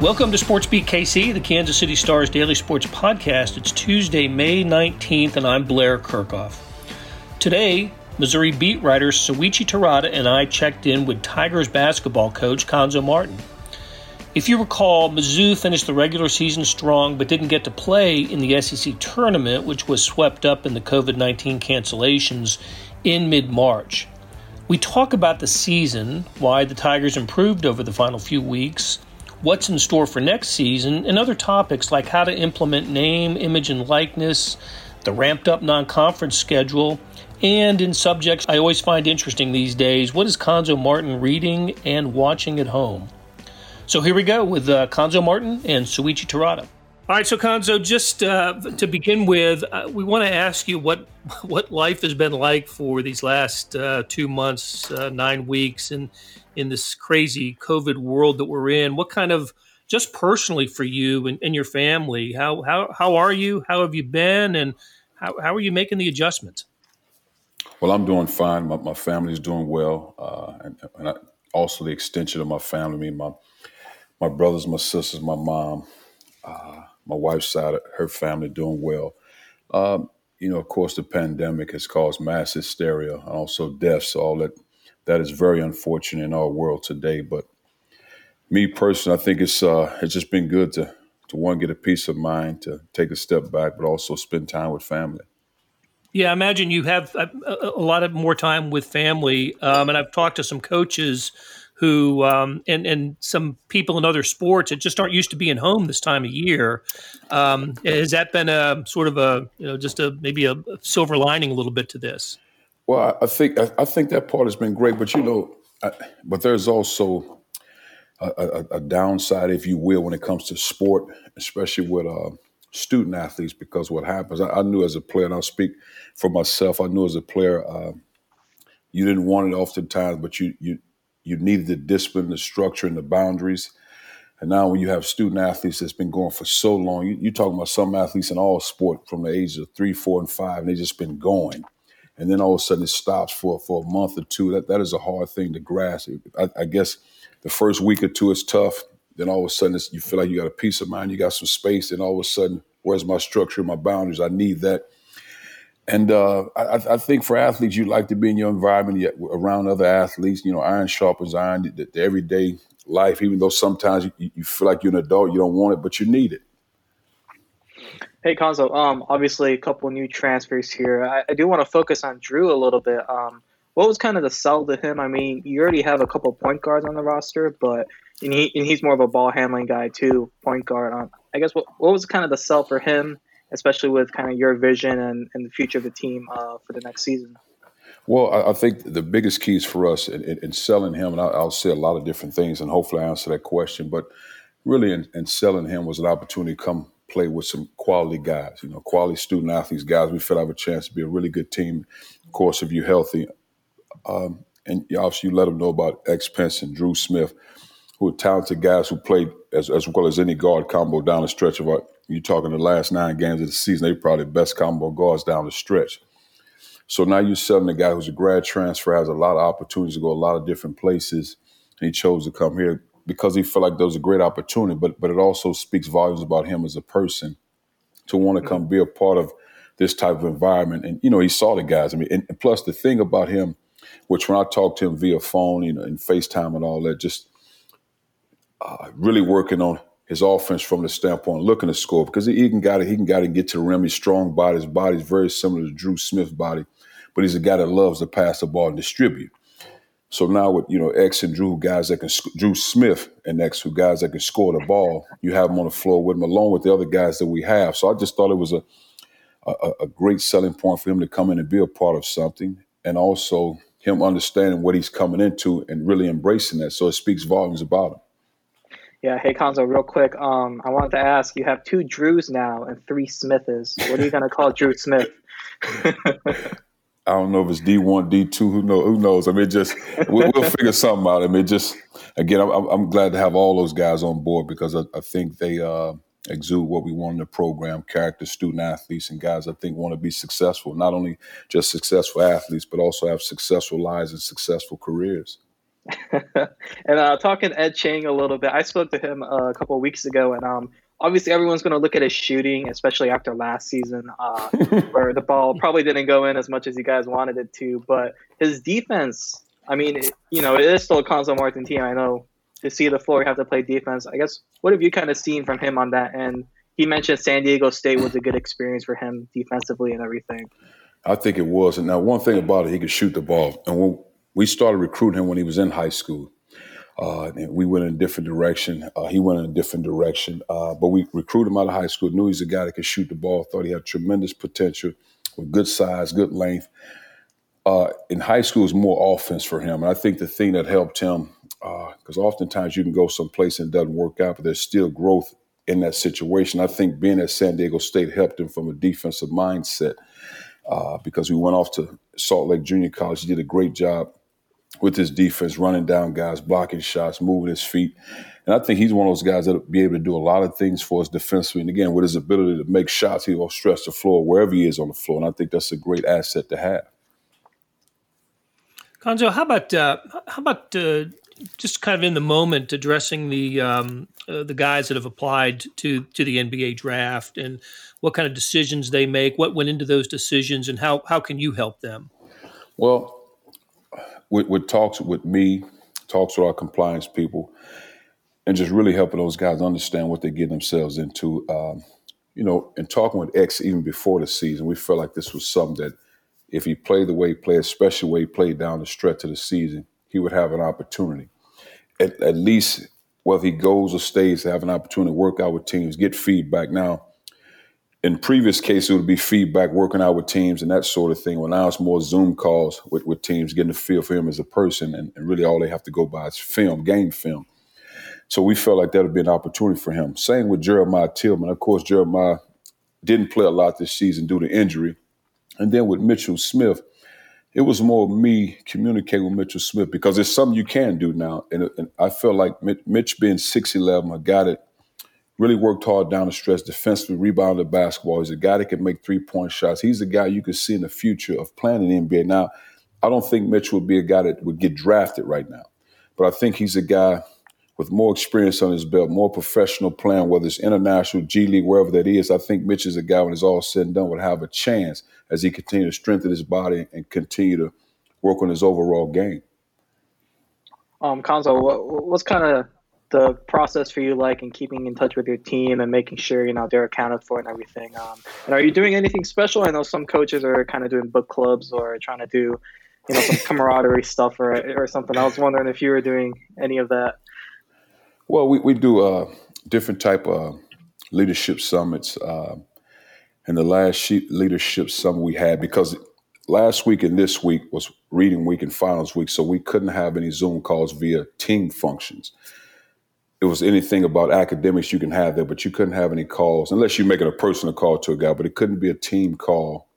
Welcome to Sports Beat KC, the Kansas City Stars daily sports podcast. It's Tuesday, May 19th, and I'm Blair Kerkhoff. Today, Missouri beat writer Soichi Terada and I checked in with Tigers basketball coach Cuonzo Martin. If you recall, Mizzou finished the regular season strong but didn't get to play in the SEC tournament, which was swept up in the COVID 19 cancellations in mid March. We talk about the season, why the Tigers improved over the final few weeks, what's in store for next season, and other topics like how to implement name, image, and likeness, the ramped up non conference schedule, and in subjects I always find interesting these days what is Cuonzo Martin reading and watching at home? So here we go with uh, Cuonzo Martin and Soichi Terada. All right, so Cuonzo, just uh, to begin with, uh, we want to ask you what what life has been like for these last uh, two months, uh, nine weeks, and in this crazy COVID world that we're in. What kind of just personally for you and, and, your family, how, how, how are you? How have you been? And how, how are you making the adjustments? Well, I'm doing fine. My, my family's doing well. Uh, and, and I, also the extension of my family, I mean, my, my brothers, my sisters, my mom, uh, my wife's side, her family doing well. Um, you know, of course, the pandemic has caused mass hysteria and also deaths, all that that is very unfortunate in our world today. But me personally, I think it's uh, it's just been good to to one get a peace of mind, to take a step back, but also spend time with family. Yeah, I imagine you have a, a lot of more time with family, um, and I've talked to some coaches who um, and and some people in other sports that just aren't used to being home this time of year. Um, has that been a sort of a you know just a maybe a silver lining a little bit to this? Well, I think I, think that part has been great, but you know, I, but there's also a, a, a, downside, if you will, when it comes to sport, especially with uh, student athletes, because what happens, I, I, knew as a player, and I'll speak for myself, I knew as a player, uh, you didn't want it oftentimes, but you you you needed the discipline, the structure, and the boundaries. And now, when you have student athletes that's been going for so long, you, you're talking about some athletes in all sport from the ages of three, four, and five, and they just been going and then all of a sudden it stops for for a month or two. That that is a hard thing to grasp. I, I guess the first week or two is tough. Then all of a sudden you feel like you got a peace of mind, you got some space, and all of a sudden, where's my structure, my boundaries? I need that. And uh, I, I, think for athletes, you like to be in your environment around other athletes. You know, iron sharpens iron. The, the everyday life, even though sometimes you, you feel like you're an adult, you don't want it, but you need it. Hey, Cuonzo. Um, obviously a couple new transfers here. I, I do want to focus on Drew a little bit. Um, what was kind of the sell to him? I mean, you already have a couple point guards on the roster, but and he and he's more of a ball handling guy too, point guard. Um, I guess what what was kind of the sell for him, especially with kind of your vision and, and the future of the team uh, for the next season? Well, I, I think the biggest keys for us in, in, in selling him, and I, will say a lot of different things, and hopefully I answer that question. But really, in, in selling him was an opportunity to come play with some quality guys, you know, quality student athletes, guys we feel have a chance to be a really good team. Of course, if you're healthy. Um, and obviously, you let them know about X Pinson and Dru Smith, who are talented guys who played as, as well as any guard combo down the stretch of our, you're talking the last nine games of the season, they probably the best combo guards down the stretch. So now you're selling a guy who's a grad transfer, has a lot of opportunities to go a lot of different places, and he chose to come here because he felt like there was a great opportunity, but but it also speaks volumes about him as a person to want to come be a part of this type of environment. And you know, he saw the guys. I mean, and, and plus the thing about him, which when I talked to him via phone, you know, and FaceTime and all that, just uh, really working on his offense from the standpoint looking to score because he, can got it. He can got to get to the rim. He's strong body. His body's very similar to Dru Smith's body, but he's a guy that loves to pass the ball and distribute. So now with you know X and Drew guys that can Dru Smith and X, who guys that can score the ball, you have them on the floor with them along with the other guys that we have. So I just thought it was a a, a great selling point for him to come in and be a part of something, and also him understanding what he's coming into and really embracing that. So it speaks volumes about him. Yeah. Hey, Cuonzo, real quick. Um, I wanted to ask. You have two Drews now and three Smiths. What are you to call Drew Smith? I don't know if it's D one, D two. Who knows? Who knows? I mean, just we'll, we'll figure something out. I mean, just again, I'm, I'm, glad to have all those guys on board because I, I think they uh, exude what we want in the program: character, student athletes, and guys I think want to be successful. Not only just successful athletes, but also have successful lives and successful careers. and uh, talking Ed Chang a little bit, I spoke to him uh, a couple weeks ago, and um, obviously everyone's going to look at his shooting, especially after last season, uh, where the ball probably didn't go in as much as you guys wanted it to. But his defense, I mean, it, you know, it is still a Cuonzo Martin team. I know to see the floor, you have to play defense. I guess what have you kind of seen from him on that end? He mentioned San Diego State was a good experience for him defensively and everything. I think it was. And now, one thing about it, he could shoot the ball. And when we started recruiting him when he was in high school, uh, we went in a different direction. Uh, he went in a different direction. Uh, but we recruited him out of high school, knew he's a guy that could shoot the ball, thought he had tremendous potential with good size, good length. Uh, in high school, was more offense for him. And I think the thing that helped him, because uh, oftentimes you can go someplace and it doesn't work out, but there's still growth in that situation. I think being at San Diego State helped him from a defensive mindset uh, because we went off to Salt Lake Junior College. He did a great job with his defense, running down guys, blocking shots, moving his feet. And I think he's one of those guys that'll be able to do a lot of things for us defensively. And again, with his ability to make shots, he will stretch the floor wherever he is on the floor. And I think that's a great asset to have. Cuonzo, how about uh, how about uh, just kind of in the moment addressing the um, uh, the guys that have applied to to the NBA draft and what kind of decisions they make, what went into those decisions, and how how can you help them? Well, with, with talks with me, talks with our compliance people, and just really helping those guys understand what they get themselves into. Um, you know, and talking with X even before the season, we felt like this was something that if he played the way he played, especially the way he played down the stretch of the season, he would have an opportunity. At, at least whether he goes or stays to have an opportunity to work out with teams, get feedback. Now, in previous cases, it would be feedback, working out with teams, and that sort of thing. Well, now it's more Zoom calls with, with teams, getting a feel for him as a person, and, and really all they have to go by is film, game film. So we felt like that would be an opportunity for him. Same with Jeremiah Tilmon. Of course, Jeremiah didn't play a lot this season due to injury. And then with Mitchell Smith, it was more me communicating with Mitchell Smith because it's something you can do now. And, and I felt like Mitch being 6'11, a guy that really worked hard down the stretch, defensively, rebounded basketball. He's a guy that can make three point shots. He's a guy you could see in the future of playing in the NBA. Now, I don't think Mitch would be a guy that would get drafted right now, but I think he's a guy with more experience on his belt, more professional playing, whether it's international, G League, wherever that is. I think Mitch is a guy when it's all said and done would have a chance as he continue to strengthen his body and continue to work on his overall game. Um, Cuonzo, what, what's kind of the process for you like in keeping in touch with your team and making sure you know they're accounted for and everything um, and are you doing anything special? I know some coaches are kind of doing book clubs or trying to do you know some camaraderie stuff or, or something. I was wondering if you were doing any of that. Well we, we do uh, different type of leadership summits uh, and the last leadership summit we had because last week and this week was reading week and finals week so we couldn't have any zoom calls via team functions it was anything about academics you can have there, but you couldn't have any calls unless you're making a personal call to a guy. But it couldn't be a team call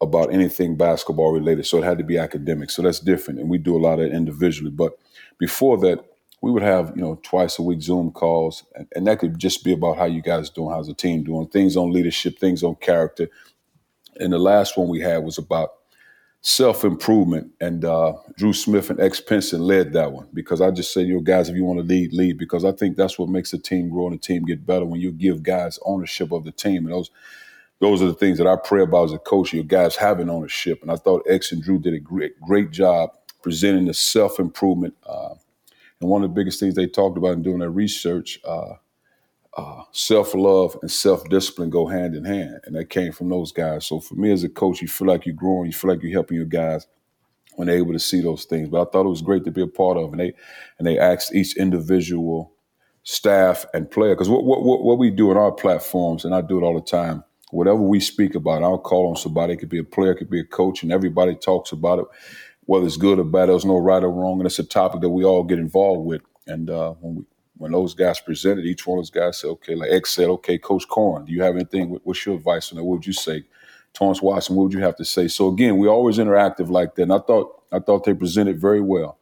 about anything basketball related. So it had to be academic. So that's different, and we do a lot of it individually. But before that, we would have you know twice a week Zoom calls, and, and that could just be about how you guys doing, how's the team doing, things on leadership, things on character. And the last one we had was about self improvement. And uh, Dru Smith and X Pinson led that one because I just say, you guys, if you want to lead, lead because I think that's what makes a team grow and a team get better when you give guys ownership of the team. And those those are the things that I pray about as a coach. Your guys having ownership, and I thought X and Drew did a great great job presenting the self improvement. Uh, and one of the biggest things they talked about in doing their research. Uh, uh, self love and self discipline go hand in hand, and that came from those guys. So for me as a coach, you feel like you're growing, you feel like you're helping your guys when they're able to see those things. But I thought it was great to be a part of, and they and they asked each individual staff and player because what, what what we do in our platforms, and I do it all the time. Whatever we speak about, I'll call on somebody. It could be a player, it could be a coach, and everybody talks about it, whether it's good or bad. There's no right or wrong, and it's a topic that we all get involved with. And uh, when we when those guys presented, each one of those guys said, okay, like X said, okay, Coach Corn, do you have anything? What's your advice on that? What would you say? Torrance Watson, what would you have to say? So again, we're always interactive like that. And I thought I thought they presented very well.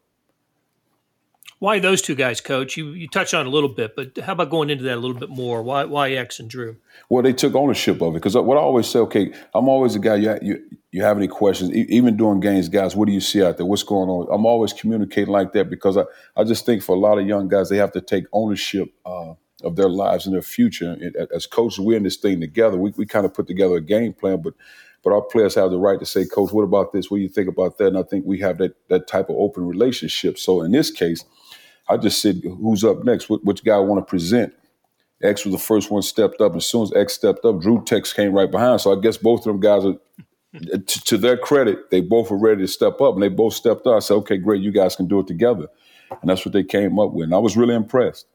Why those two guys, Coach? You you touched on a little bit, but how about going into that a little bit more? Why why X and Drew? Well, they took ownership of it because what I always say, okay, I'm always a guy. You you, you have any questions? even doing games, guys, what do you see out there? What's going on? I'm always communicating like that because I I just think for a lot of young guys, they have to take ownership. Uh, of their lives and their future. As coaches, we're in this thing together. We, we kind of put together a game plan, but but our players have the right to say, Coach, what about this? What do you think about that? And I think we have that that type of open relationship. So in this case, I just said, who's up next? which guy I want to present? X was the first one stepped up. As soon as X stepped up, Drew Tex came right behind. So I guess both of them guys are, to, to their credit, they both were ready to step up, and they both stepped up. I said, okay, great, you guys can do it together. And that's what they came up with. And I was really impressed.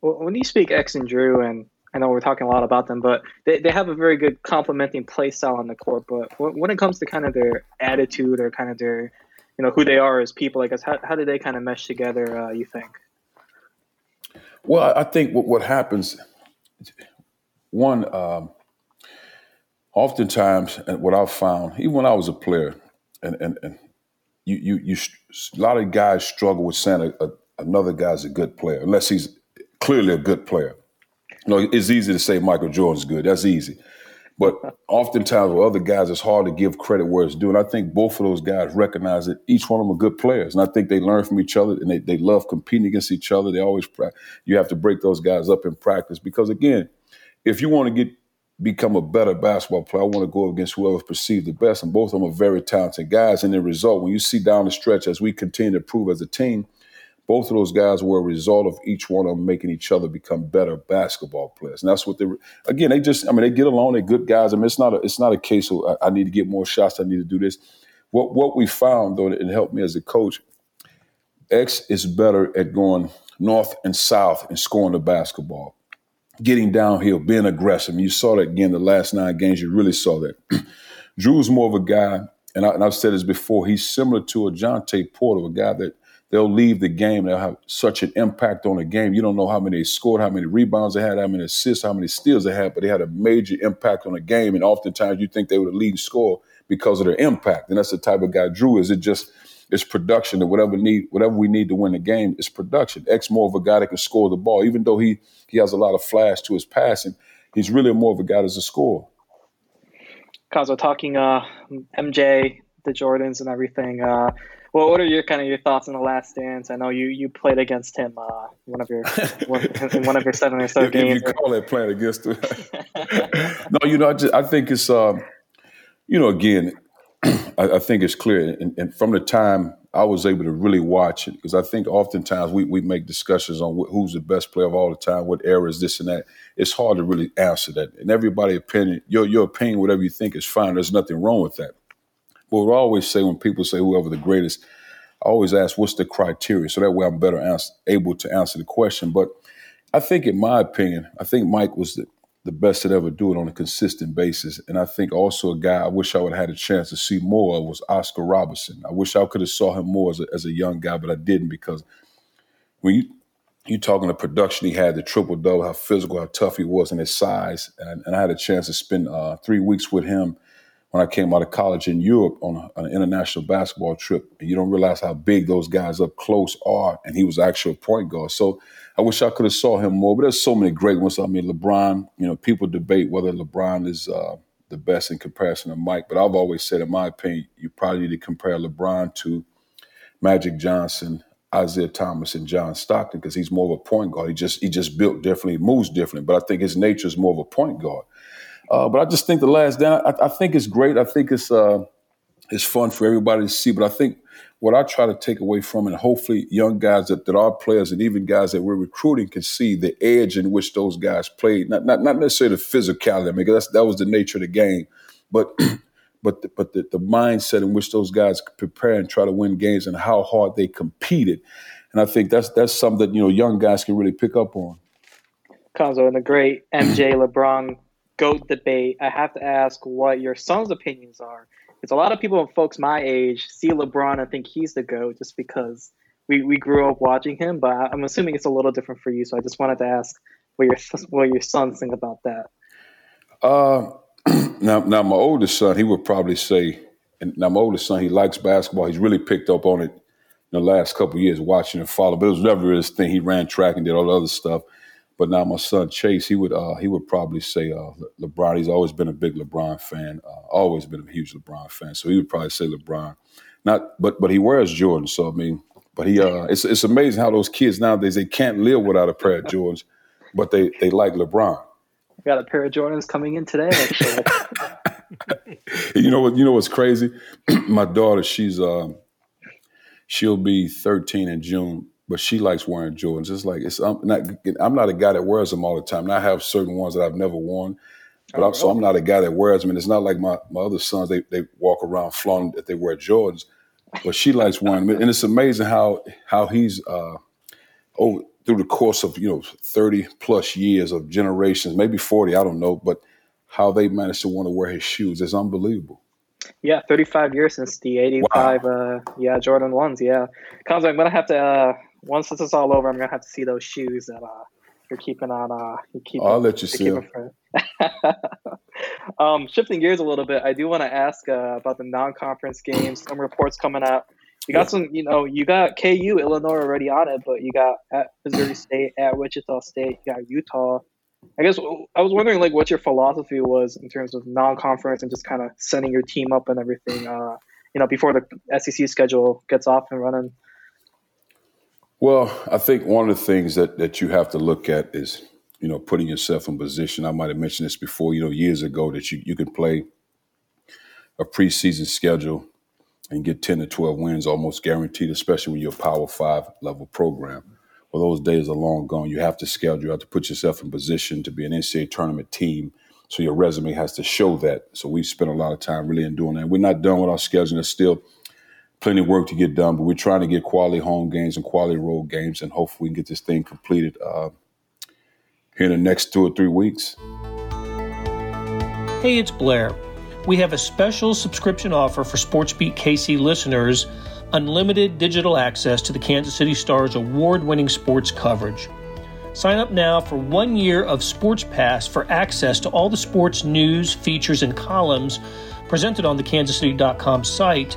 Well, when you speak X and Drew, and I know we're talking a lot about them, but they, they have a very good complementing play style on the court. But when it comes to kind of their attitude or kind of their, you know, who they are as people, I guess, how, how do they kind of mesh together, uh, you think? Well, I think what, what happens, one, um, oftentimes, and what I've found, even when I was a player, and, and, and you, you, you, a lot of guys struggle with saying a, a, another guy's a good player, unless he's clearly a good player. You know, it's easy to say Michael Jordan's good. That's easy. But oftentimes with other guys, it's hard to give credit where it's due. And I think both of those guys recognize that each one of them are good players. And I think they learn from each other and they, they love competing against each other. They always, you have to break those guys up in practice because again, if you want to get, become a better basketball player, I want to go against whoever's perceived the best. And both of them are very talented guys. And the result, when you see down the stretch as we continue to prove as a team, both of those guys were a result of each one of them making each other become better basketball players. And that's what they again, they just, I mean, they get along, they're good guys. I mean, it's not a, it's not a case of I, I need to get more shots, I need to do this. What, what we found, though, and it helped me as a coach, X is better at going north and south and scoring the basketball, getting downhill, being aggressive. And you saw that again the last nine games, you really saw that. Drew's more of a guy, and, I, have said this before, he's similar to a Jontay Porter, a guy that they'll leave the game. They'll have such an impact on the game. You don't know how many they scored, how many rebounds they had, how many assists, how many steals they had, but they had a major impact on the game. And oftentimes you think they were the leading scorer because of their impact. And that's the type of guy Drew is. It just it's production that whatever need whatever we need to win the game is production. X more of a guy that can score the ball, even though he he has a lot of flash to his passing. He's really more of a guy that's a scorer. Cause talking uh, MJ, the Jordans, and everything. Uh, well, what are your kind of your thoughts on the Last Dance? I know you you played against him uh, one of your one, in one of your seven or so if, games. If you call that playing against him, no, you know, I, just, I think it's um, you know, again, I, I, think it's clear, and, and, from the time I was able to really watch it, because I think oftentimes we we make discussions on wh- who's the best player of all the time, what era is this and that. It's hard to really answer that, and everybody opinion, your your opinion, whatever you think is fine. There's nothing wrong with that. What I always say when people say whoever the greatest, I always ask what's the criteria, so that way I'm better able to answer the question. But I think, in my opinion, I think Mike was the, the best to ever do it on a consistent basis. And I think also a guy I wish I would have had a chance to see more of was Oscar Robertson. I wish I could have saw him more as a, as a young guy, but I didn't because when you you talking the production he had, the triple double, how physical, how tough he was, and his size. And, and I had a chance to spend uh, three weeks with him when I came out of college in Europe on, a, on, an international basketball trip. And you don't realize how big those guys up close are. And he was actual point guard. So I wish I could have saw him more. But there's so many great ones. I mean, LeBron. You know, people debate whether LeBron is uh, the best in comparison to Mike. But I've always said, in my opinion, you probably need to compare LeBron to Magic Johnson, Isiah Thomas and John Stockton because he's more of a point guard. He just he just built differently, moves differently. But I think his nature is more of a point guard. Uh, but I just think the Last Dance, I, I think it's great. I think it's uh, it's fun for everybody to see. But I think what I try to take away from it, and hopefully young guys that, that are players and even guys that we're recruiting can see the edge in which those guys played. Not not, not necessarily the physicality, I mean, that's, that was the nature of the game, but but the, but the, the mindset in which those guys prepare and try to win games and how hard they competed. And I think that's that's something that you know young guys can really pick up on. Cuonzo and the great MJ LeBron GOAT debate, I have to ask what your son's opinions are. Because a lot of people, and folks my age, see LeBron and think he's the GOAT just because we, we grew up watching him. But I'm assuming it's a little different for you. So I just wanted to ask what your what your sons think about that. Uh, now, now my oldest son, he would probably say, and now my oldest son, he likes basketball. He's really picked up on it in the last couple years watching and follow, but it was never his thing. He ran track and did all the other stuff. But now my son Chase, he would uh, he would probably say uh, Le- LeBron. He's always been a big LeBron fan. Uh, always been a huge LeBron fan. So he would probably say LeBron. Not, but but he wears Jordan. So I mean, but he uh, it's it's amazing how those kids nowadays they can't live without a pair of Jordans, but they they like LeBron. Got a pair of Jordans coming in today. Actually. you know what? You know what's crazy? my daughter, she's um, she'll be 13 in June, but she likes wearing Jordans. It's like it's I'm not I'm not a guy that wears them all the time. And I have certain ones that I've never worn. But I'm, so I'm not a guy that wears them. And it's not like my, my other sons, they, they walk around flaunting that they wear Jordans. But she likes wearing them. And it's amazing how how he's uh, over through the course of, you know, 30 plus years of generations, maybe 40, I don't know, but how they managed to want to wear his shoes is unbelievable. Yeah, 35 years since the 85, wow. uh, yeah, Jordan 1s, yeah. Cuonzo, I'm going to have to, uh, once this is all over, I'm going to have to see those shoes that uh, you're keeping on. Uh, you keep, I'll let you see them. um, shifting gears a little bit, I do want to ask uh, about the non-conference games. Some reports coming out. You got some, you know, you got KU, Illinois already on it, but you got at Missouri State, at Wichita State, you got Utah. I guess I was wondering, like, what your philosophy was in terms of non-conference and just kind of setting your team up and everything. Uh, you know, before the SEC schedule gets off and running. Well, I think one of the things that that you have to look at is you know, putting yourself in position. I might have mentioned this before, you know, years ago that you, you could play a preseason schedule and get 10 to 12 wins almost guaranteed, especially when you're a power five level program. Well, those days are long gone. You have to schedule, you have to put yourself in position to be an NCAA tournament team. So your resume has to show that. So we've spent a lot of time really in doing that. We're not done with our scheduling. There's still plenty of work to get done, but we're trying to get quality home games and quality road games, and hopefully we can get this thing completed uh, here in the next two or three weeks. Hey, it's Blair. We have a special subscription offer for SportsBeat KC listeners unlimited digital access to the Kansas City Stars award winning sports coverage. Sign up now for one year of Sports Pass for access to all the sports news, features, and columns presented on the kansascity.com site,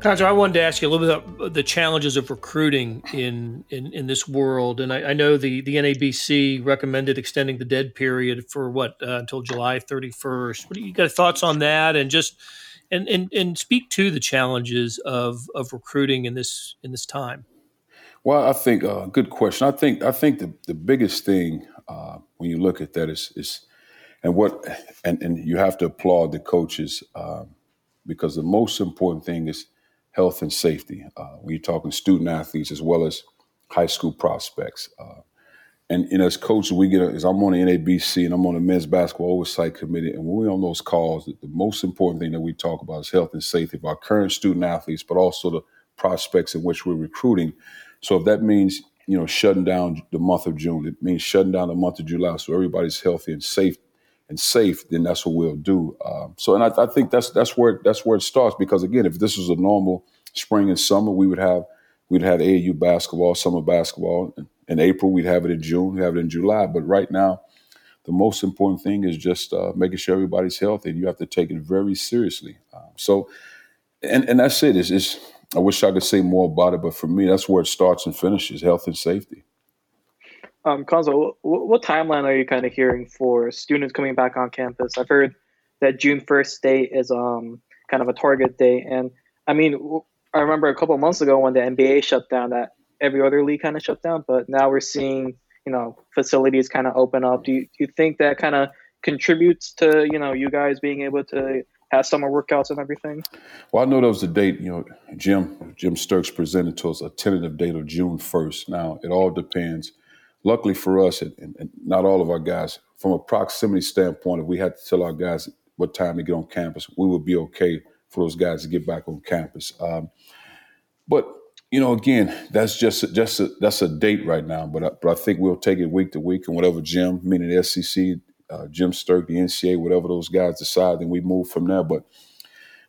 Cuonzo, I wanted to ask you a little bit about the challenges of recruiting in in, in this world, and I, I, know the the NABC recommended extending the dead period for what uh, until July thirty first. What do you got thoughts on that, and just and, and and speak to the challenges of of recruiting in this in this time? Well, I think uh, good question. I think I think the the biggest thing uh, when you look at that is is and what and and you have to applaud the coaches uh, because the most important thing is health and safety. Uh, you're talking student athletes as well as high school prospects. Uh, and, and as coaches, we get, as I'm on the NABC and I'm on the men's basketball oversight committee, and when we're on those calls, the, the most important thing that we talk about is health and safety of our current student athletes, but also the prospects in which we're recruiting. So if that means you know shutting down the month of June, it means shutting down the month of July, so everybody's healthy and safe and safe, then that's what we'll do. Um, so, and I, I, think that's that's where that's where it starts because again, if this was a normal spring and summer, we would have we'd have AAU basketball, summer basketball. In April, we'd have it in June, we'd have it in July. But right now, the most important thing is just uh, making sure everybody's healthy, and you have to take it very seriously. Um, so, and and that's it. It's, it's I wish I could say more about it, but for me, that's where it starts and finishes: health and safety. Um, Cuonzo, what, what timeline are you kind of hearing for students coming back on campus? I've heard that June first date is um kind of a target date, and I mean, I remember a couple months ago when the NBA shut down, that every other league kind of shut down, but now we're seeing you know facilities kind of open up. Do you do you think that kind of contributes to you know you guys being able to have summer workouts and everything? Well, I know there was a date. You know, Jim Jim Sterks presented to us a tentative date of June first. Now it all depends luckily for us, and, and, not all of our guys, from a proximity standpoint, if we had to tell our guys what time to get on campus, we would be okay for those guys to get back on campus. Um, but you know, again, that's just just a, that's a date right now. But I, but I think we'll take it week to week, and whatever Jim, meaning the SEC, uh, Jim Sterk, the NCAA, whatever those guys decide, then we move from there. But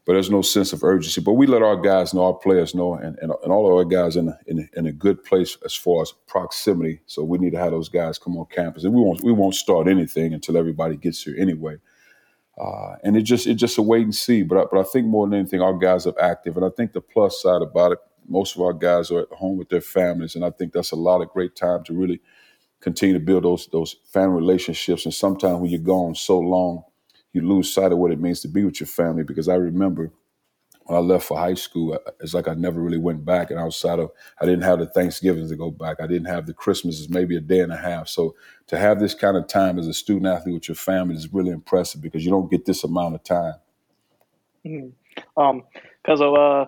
but there's no sense of urgency. But we let our guys know, our players know, and, and, and all of our guys in a, in, a, in a good place as far as proximity. So we need to have those guys come on campus, and we won't we won't start anything until everybody gets here anyway. Uh, and it just it's just a wait and see. But I, but I think more than anything, our guys are active, and I think the plus side about it, most of our guys are at home with their families, and I think that's a lot of great time to really continue to build those those family relationships. And sometimes when you're gone so long, you lose sight of what it means to be with your family. Because I remember when I left for high school, it's like I never really went back. And outside of, I didn't have the Thanksgivings to go back. I didn't have the Christmases, maybe a day and a half. So to have this kind of time as a student athlete with your family is really impressive because you don't get this amount of time. Mm-hmm. Um, because of uh,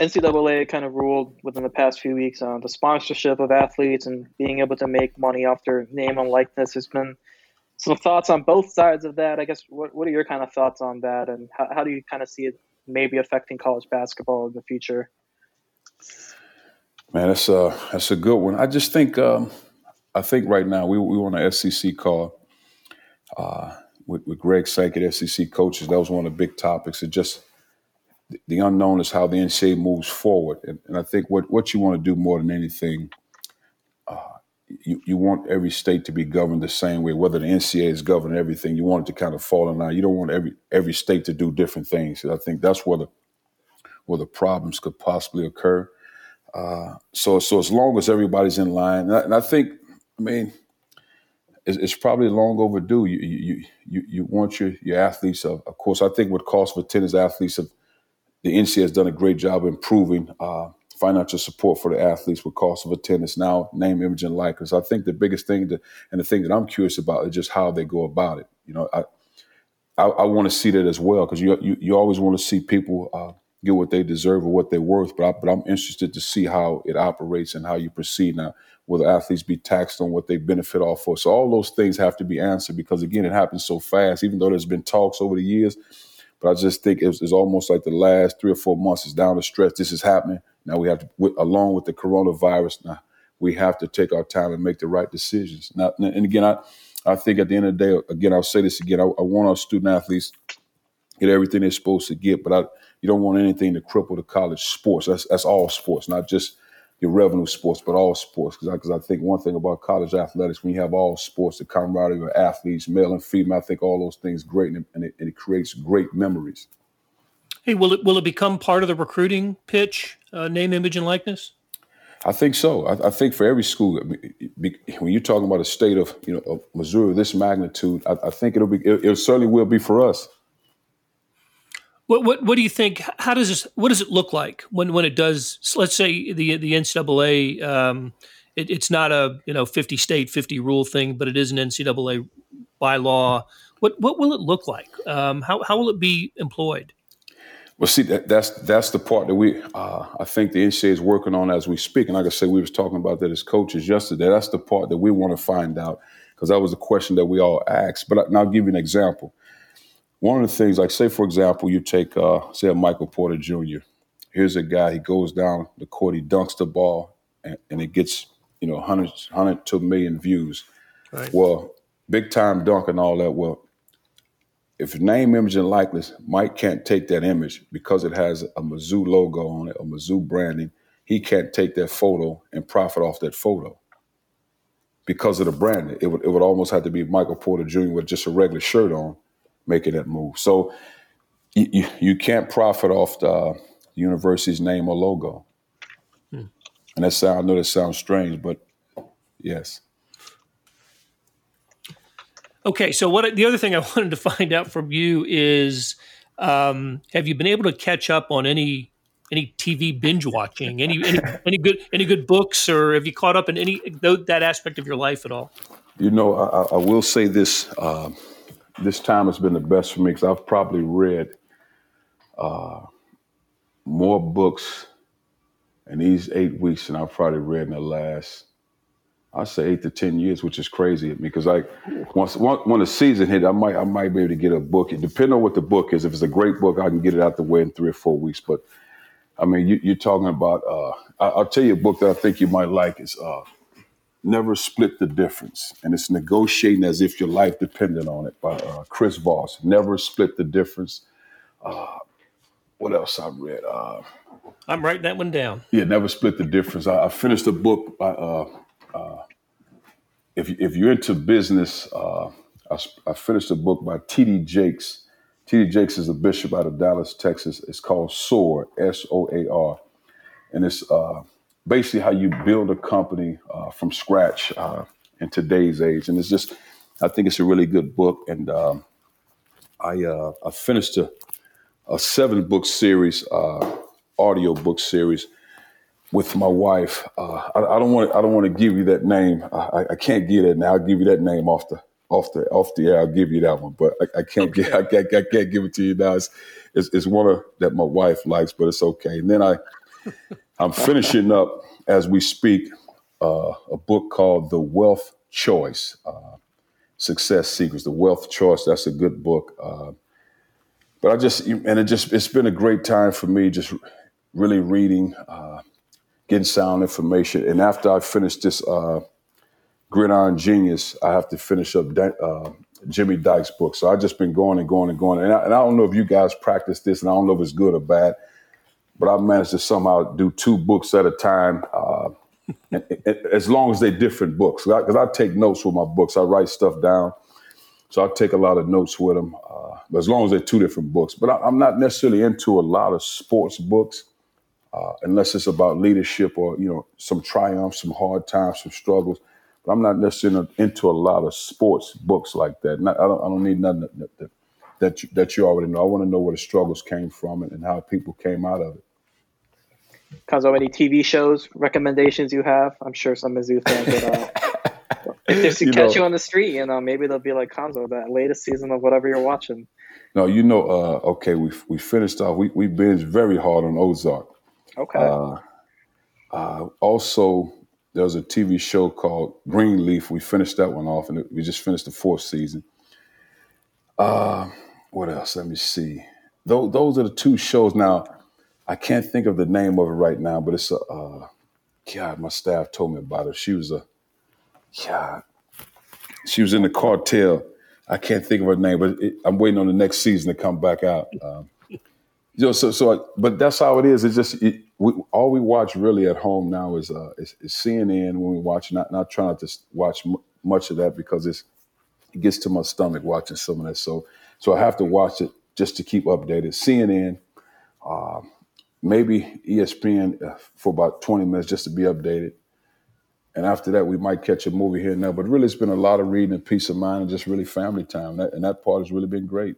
NCAA kind of ruled within the past few weeks on uh, the sponsorship of athletes and being able to make money off their name and likeness has been some thoughts on both sides of that. I guess what what are your kind of thoughts on that, and how, how do you kind of see it maybe affecting college basketball in the future? Man, that's a that's a good one. I just think um, I think right now we we on an SEC call uh, with, with Greg Sankey, SEC coaches. That was one of the big topics. It just the unknown is how the NCAA moves forward, and, and I think what what you want to do more than anything you, you want every state to be governed the same way. Whether the NCAA is governing everything, you want it to kind of fall in line. You don't want every every state to do different things. I think that's where the where the problems could possibly occur. Uh, so so as long as everybody's in line, and I, and I think, I mean, it's, it's, probably long overdue. You you you you want your your athletes. Of, of course, I think what calls for tennis athletes, have, the NCAA has done a great job improving. Uh, financial support for the athletes with cost of attendance, now name, image, and likeness. I think the biggest thing and the thing that I'm curious about is just how they go about it. You know, I I, I want to see that as well because you, you, you always want to see people uh, get what they deserve or what they're worth. But I, but I'm interested to see how it operates and how you proceed now. Will athletes be taxed on what they benefit off for? So all those things have to be answered because again, it happens so fast. Even though there's been talks over the years, but I just think it's, almost like the last three or four months is down the stretch. This is happening now we have to, along with the coronavirus, now we have to take our time and make the right decisions. Now, and again, I, I think at the end of the day, again, I'll say this again. I, I want our student athletes get everything they're supposed to get, but I, you don't want anything to cripple the college sports. That's that's all sports, not just your revenue sports, but all sports. Because I, I, think one thing about college athletics, when you have all sports, the camaraderie of athletes, male and female, I think all those things great, and it, and it creates great memories. Hey, will it will it become part of the recruiting pitch? Uh, name, image, and likeness. I think so. I, I, think for every school, when you're talking about a state of you know of Missouri this magnitude, I, I think it'll be it, it, certainly will be for us. What, what what do you think? How does this? What does it look like when when it does? Let's say the the NCAA. Um, it, it's not a you know 50 state 50 rule thing, but it is an NCAA bylaw. What what will it look like? Um, how how will it be employed? Well, see, that, that's that's the part that we, uh, I think the NCAA is working on as we speak. And like I said, we was talking about that as coaches yesterday. That's the part that we want to find out because that was a question that we all asked. But I'll give you an example. One of the things, like say for example, you take uh, say a Michael Porter Jr. Here's a guy. He goes down the court. He dunks the ball, and, and it gets you know hundred hundred to a million views. Right. Well, big time dunk and all that. Well, if name, image, and likeness, Mike can't take that image because it has a Mizzou logo on it, a Mizzou branding. He can't take that photo and profit off that photo because of the branding. It would it would almost have to be Michael Porter Jr. with just a regular shirt on, making that move. So you you, can't profit off the university's name or logo. Hmm. And that sound I know that sounds strange, but yes. Okay, so what the other thing I wanted to find out from you is, um, have you been able to catch up on any any TV binge watching? Any any any good any good books, or have you caught up in any that aspect of your life at all? You know, I, I will say this: uh, this time has been the best for me because I've probably read uh, more books in these eight weeks than I've probably read in the last I say eight to ten years, which is crazy because like once when the season hit, I might I might be able to get a book. It depending on what the book is. If it's a great book, I can get it out the way in three or four weeks. But I mean, you, you're talking about. Uh, I, I'll tell you a book that I think you might like is uh, "Never Split the Difference," and it's negotiating as if your life depended on it by uh, Chris Voss. Never split the difference. Uh, what else I read? Uh, I'm writing that one down. yeah, never split the difference. I, I finished a book by. Uh, uh, if if you're into business, uh, I, I finished a book by T.D. Jakes. T.D. Jakes is a bishop out of Dallas, Texas. It's called SOAR, S O A R, and it's uh, basically how you build a company uh, from scratch uh, in today's age. And it's just, I think it's a really good book. And um, I uh, I finished a, a seven book series, uh, audio book series with my wife. Uh, I, I don't want I don't want to give you that name. I, I can't give it now. I'll give you that name off the off the off the air. I'll give you that one, but I, I can't get I can't, I can't give it to you now. It's, it's it's one of that my wife likes, but it's okay. And then I I'm finishing up as we speak uh, a book called The Wealth Choice. Uh, Success Secrets, The Wealth Choice. That's a good book. Uh, but I just and it just it's been a great time for me just really reading. Uh, getting sound information. And after I finish this uh, Gridiron Genius, I have to finish up uh, Jimmy Dyke's book. So I've just been going and going and going. And I, and I don't know if you guys practice this, and I don't know if it's good or bad, but I've managed to somehow do two books at a time, uh, and- and- as long as they're different books. Because I, take notes with my books, I write stuff down. So I take a lot of notes with them, uh, but as long as they're two different books. But I, I'm not necessarily into a lot of sports books uh, unless it's about leadership or you know some triumphs, some hard times, some struggles. But I'm not necessarily into a lot of sports books like that. Not, I don't. I don't need nothing that that, that, that you, that you already know. I want to know where the struggles came from and, and how people came out of it. Cuonzo, any TV shows recommendations you have? I'm sure some Mizzou fans would. Uh, if they You catch know, you on the street, you know, maybe they'll be like Cuonzo, that latest season of whatever you're watching. no, you know. Uh, okay, we we finished off. We we binged very hard on Ozark. Okay. Uh, uh, also, there was a TV show called Greenleaf. We finished that one off, and it, we just finished the fourth season. Uh, what else? Let me see. Those, those are the two shows. Now, I can't think of the name of it right now, but it's a. Uh, God, my staff told me about her. She was a. God, she was in the cartel. I can't think of her name, but it, I'm waiting on the next season to come back out. Um, you know, so so, I- but that's how it is. It's just it, we, all we watch really at home now is uh is, is CNN when we watch. Not not trying to watch m- much of that because it's it gets to my stomach watching some of that. So so I have to watch it just to keep updated. CNN, maybe E ESPN uh, for about 20 minutes just to be updated. And after that, we might catch a movie here and there. But really, it's been a lot of reading and peace of mind and just really family time. That, and that part has really been great.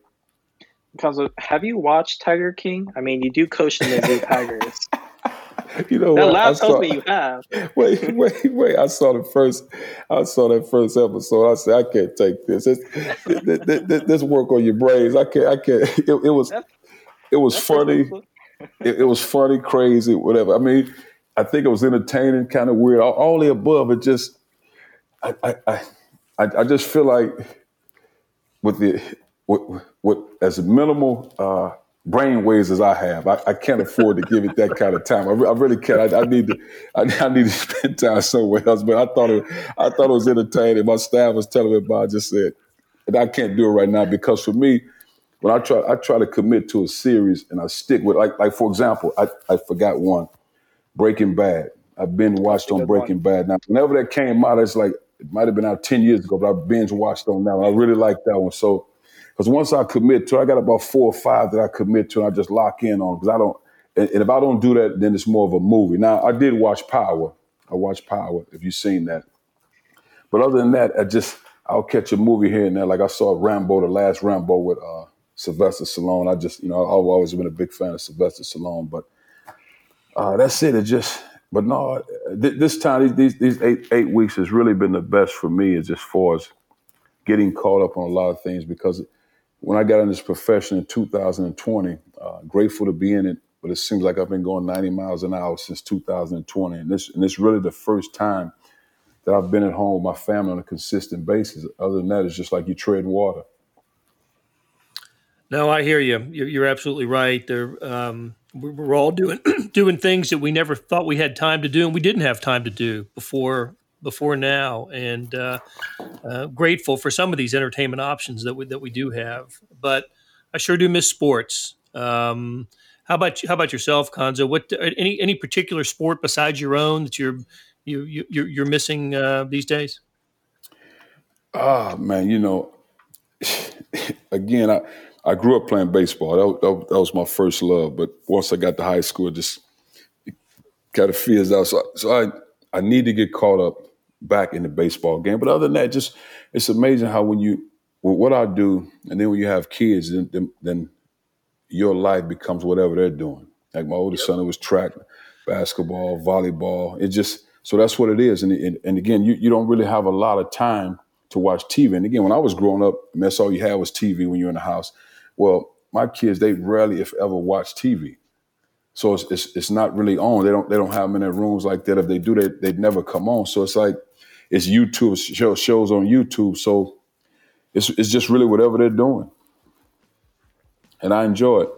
Cuonzo, have you watched Tiger King? I mean, you do coach the Tigers. You know That what? I laugh tells saw, me you have. wait, wait, wait. I saw the first, I saw that first episode. I said, I can't take this. This, this, this, this work on your brains. I can't, I can't. It, it was, That's, it was funny. It, it was funny, crazy, whatever. I mean, I think it was entertaining, kind of weird. All, all the above. It just, I, I, I, I I just feel like with the, with, with as minimal uh, brain waves as I have, I, I can't afford to give it that kind of time. I, re- I really can't. I, I need to, I, I need to spend time somewhere else. But I thought it, I thought it was entertaining. My staff was telling me about. it. I just said, and I can't do it right now because for me, when I try, I try to commit to a series and I stick with like, like for example, I, I forgot one, Breaking Bad. I've been watched on one. Breaking Bad. Now, whenever that came out, it's like it might have been out ten years ago, but I binge watched on now. I really like that one. So, because once I commit to, I got about four or five that I commit to, and I just lock in on because I don't. And, and if I don't do that, then it's more of a movie. Now, I did watch Power. I watched Power. If you've seen that, but other than that, I just I'll catch a movie here and there. Like I saw Rambo, the last Rambo with uh, Sylvester Stallone. I just you know I've always been a big fan of Sylvester Stallone, but uh, that's it. It just but no, th- this time these these eight eight weeks has really been the best for me. As just far as getting caught up on a lot of things because when I got in this profession in 2020, uh, grateful to be in it. But it seems like I've been going 90 miles an hour since 2020, and this and it's really the first time that I've been at home with my family on a consistent basis. Other than that, it's just like you tread water. No, I hear you. You're, you're absolutely right. There, um, we're all doing doing things that we never thought we had time to do, and we didn't have time to do before before now. And uh, uh, grateful for some of these entertainment options that we that we do have. But I sure do miss sports. Um, how about how about yourself, Cuonzo? What any any particular sport besides your own that you're you, you you're, you're missing uh, these days? Ah, man, you know, again, I I grew up playing baseball. That, that, that, was my first love. But once I got to high school, just kind of fizzed out. So, so I I need to get caught up back in the baseball game. But other than that, just it's amazing how when you what I do, and then when you have kids, then, then, then your life becomes whatever they're doing. Like my oldest son, it was track, basketball, volleyball. It just so that's what it is. And and, and again, you, you don't really have a lot of time to watch TV. And again, when I was growing up, I mean, that's all you had was TV when you're in the house. Well, my kids, they rarely, if ever, watch TV. So it's, it's, it's not really on. They don't they don't have them in their rooms like that. If they do, they they'd never come on. So it's like it's YouTube show, shows on YouTube. So it's it's just really whatever they're doing, and I enjoy it.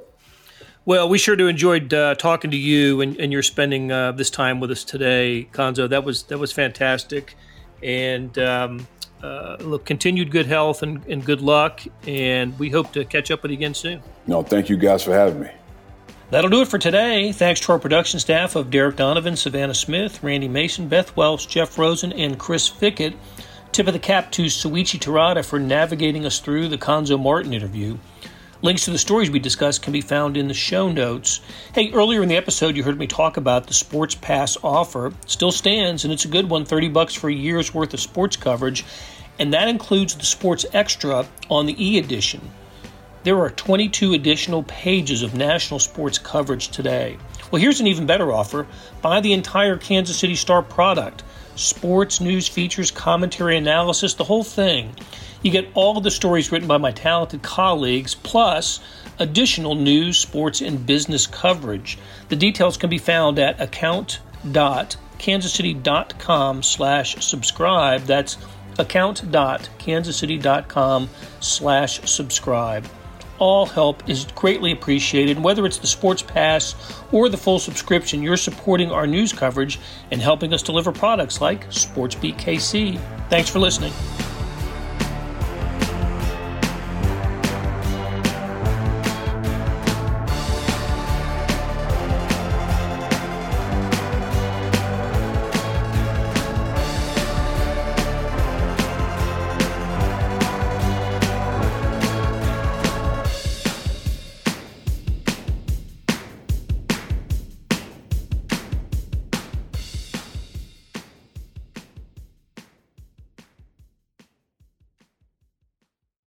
Well, we sure do enjoyed uh, talking to you, and, and you're spending uh, this time with us today, Cuonzo. That was that was fantastic, and um, uh, look, continued good health and, and good luck, and we hope to catch up with you again soon. No, thank you guys for having me. That'll do it for today. Thanks to our production staff of Derek Donovan, Savannah Smith, Randy Mason, Beth Welch, Jeff Rosen, and Chris Fickett. Tip of the cap to Soichi Terada for navigating us through the Cuonzo Martin interview. Links to the stories we discussed can be found in the show notes. Hey, earlier in the episode, you heard me talk about the Sports Pass offer. Still stands, and it's a good one 30 bucks for a year's worth of sports coverage, and that includes the Sports Extra on the e edition. There are 22 additional pages of national sports coverage today. Well, here's an even better offer buy the entire Kansas City Star product sports, news, features, commentary, analysis, the whole thing. You get all the stories written by my talented colleagues, plus additional news, sports, and business coverage. The details can be found at account.kansascity.com slash subscribe. That's account.kansascity.com slash subscribe. All help is greatly appreciated. Whether it's the Sports Pass or the full subscription, you're supporting our news coverage and helping us deliver products like SportsBeat KC. Thanks for listening.